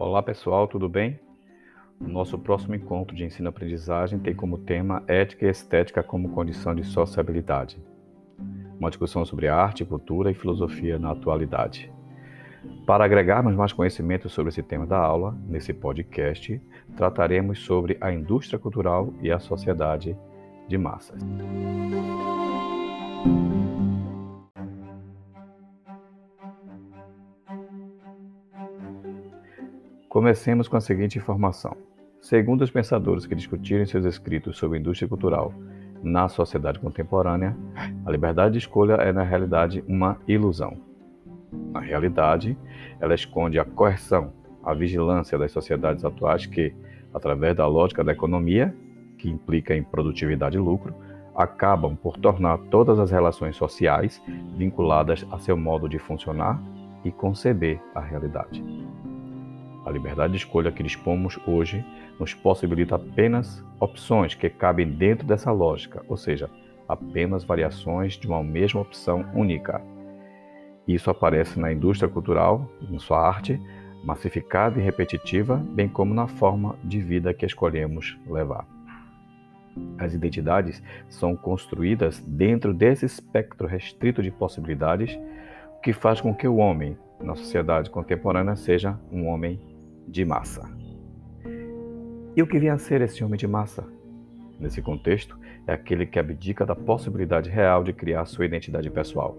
Olá pessoal, tudo bem? O nosso próximo encontro de ensino-aprendizagem tem como tema Ética e Estética como condição de sociabilidade. Uma discussão sobre arte, cultura e filosofia na atualidade. Para agregarmos mais conhecimento sobre esse tema da aula, nesse podcast, trataremos sobre a indústria cultural e a sociedade de massas. Comecemos com a seguinte informação. Segundo os pensadores que discutiram seus escritos sobre indústria cultural na sociedade contemporânea, a liberdade de escolha é, na realidade, uma ilusão. Na realidade, ela esconde a coerção, a vigilância das sociedades atuais que, através da lógica da economia, que implica em produtividade e lucro, acabam por tornar todas as relações sociais vinculadas a seu modo de funcionar e conceber a realidade. A liberdade de escolha que dispomos hoje nos possibilita apenas opções que cabem dentro dessa lógica, ou seja, apenas variações de uma mesma opção única. Isso aparece na indústria cultural, em sua arte, massificada e repetitiva, bem como na forma de vida que escolhemos levar. As identidades são construídas dentro desse espectro restrito de possibilidades, o que faz com que o homem, na sociedade contemporânea, seja um homem de massa. E o que vem a ser esse homem de massa? Nesse contexto, é aquele que abdica da possibilidade real de criar sua identidade pessoal.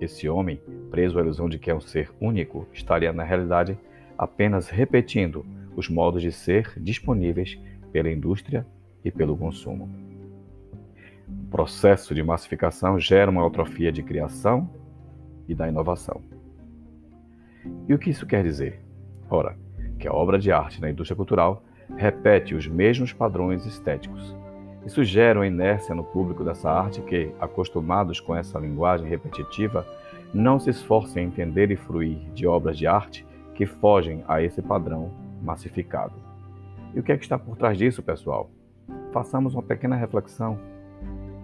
Esse homem, preso à ilusão de que é um ser único, estaria na realidade apenas repetindo os modos de ser disponíveis pela indústria e pelo consumo. O processo de massificação gera uma atrofia de criação e da inovação. E o que isso quer dizer? Ora, que a obra de arte na indústria cultural repete os mesmos padrões estéticos. Isso gera uma inércia no público dessa arte que, acostumados com essa linguagem repetitiva, não se esforçam em entender e fruir de obras de arte que fogem a esse padrão massificado. E o que é que está por trás disso, pessoal? Façamos uma pequena reflexão.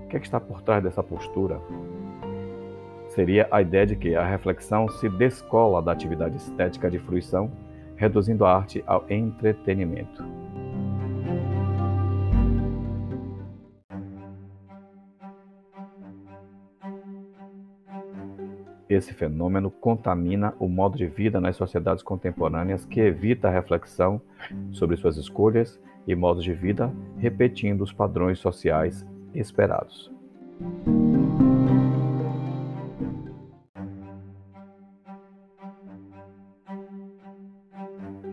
O que é que está por trás dessa postura? Seria a ideia de que a reflexão se descola da atividade estética de fruição reduzindo a arte ao entretenimento. Esse fenômeno contamina o modo de vida nas sociedades contemporâneas que evita a reflexão sobre suas escolhas e modos de vida, repetindo os padrões sociais esperados.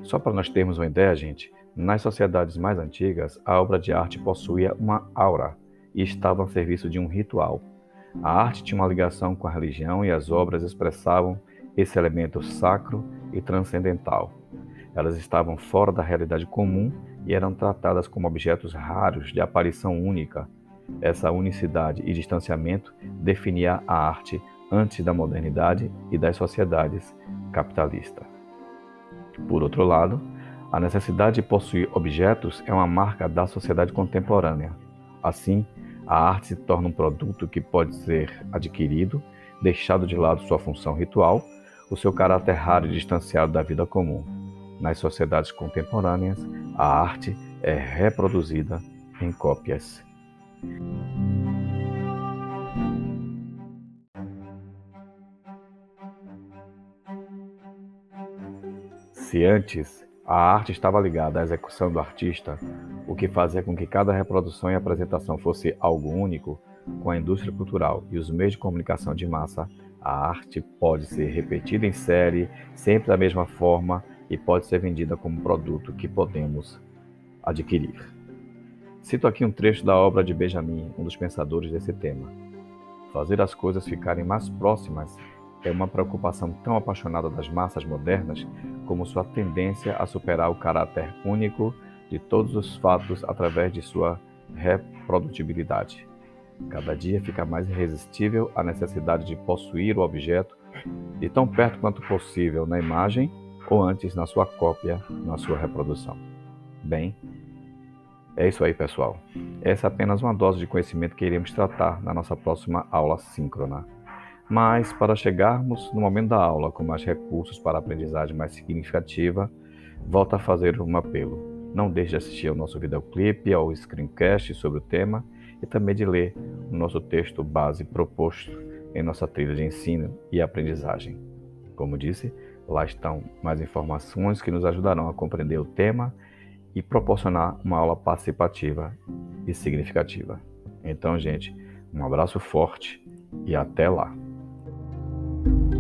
Só para nós termos uma ideia, gente, nas sociedades mais antigas, a obra de arte possuía uma aura e estava a serviço de um ritual. A arte tinha uma ligação com a religião e as obras expressavam esse elemento sacro e transcendental. Elas estavam fora da realidade comum e eram tratadas como objetos raros de aparição única. Essa unicidade e distanciamento definia a arte antes da modernidade e das sociedades capitalistas. Por outro lado, a necessidade de possuir objetos é uma marca da sociedade contemporânea. Assim, a arte se torna um produto que pode ser adquirido, deixado de lado sua função ritual, o seu caráter raro e distanciado da vida comum. Nas sociedades contemporâneas, a arte é reproduzida em cópias. Se antes a arte estava ligada à execução do artista, o que fazia com que cada reprodução e apresentação fosse algo único, com a indústria cultural e os meios de comunicação de massa, a arte pode ser repetida em série, sempre da mesma forma, e pode ser vendida como produto que podemos adquirir. Cito aqui um trecho da obra de Benjamin, um dos pensadores desse tema. Fazer as coisas ficarem mais próximas é uma preocupação tão apaixonada das massas modernas como sua tendência a superar o caráter único de todos os fatos através de sua reprodutibilidade. Cada dia fica mais irresistível a necessidade de possuir o objeto de tão perto quanto possível na imagem ou antes na sua cópia, na sua reprodução. Bem, é isso aí, pessoal. Essa é apenas uma dose de conhecimento que iremos tratar na nossa próxima aula síncrona. Mas, para chegarmos no momento da aula com mais recursos para aprendizagem mais significativa, volto a fazer um apelo. Não deixe de assistir ao nosso videoclipe, ao screencast sobre o tema e também de ler o nosso texto base proposto em nossa trilha de ensino e aprendizagem. Como disse, lá estão mais informações que nos ajudarão a compreender o tema e proporcionar uma aula participativa e significativa. Então, gente, um abraço forte e até lá! you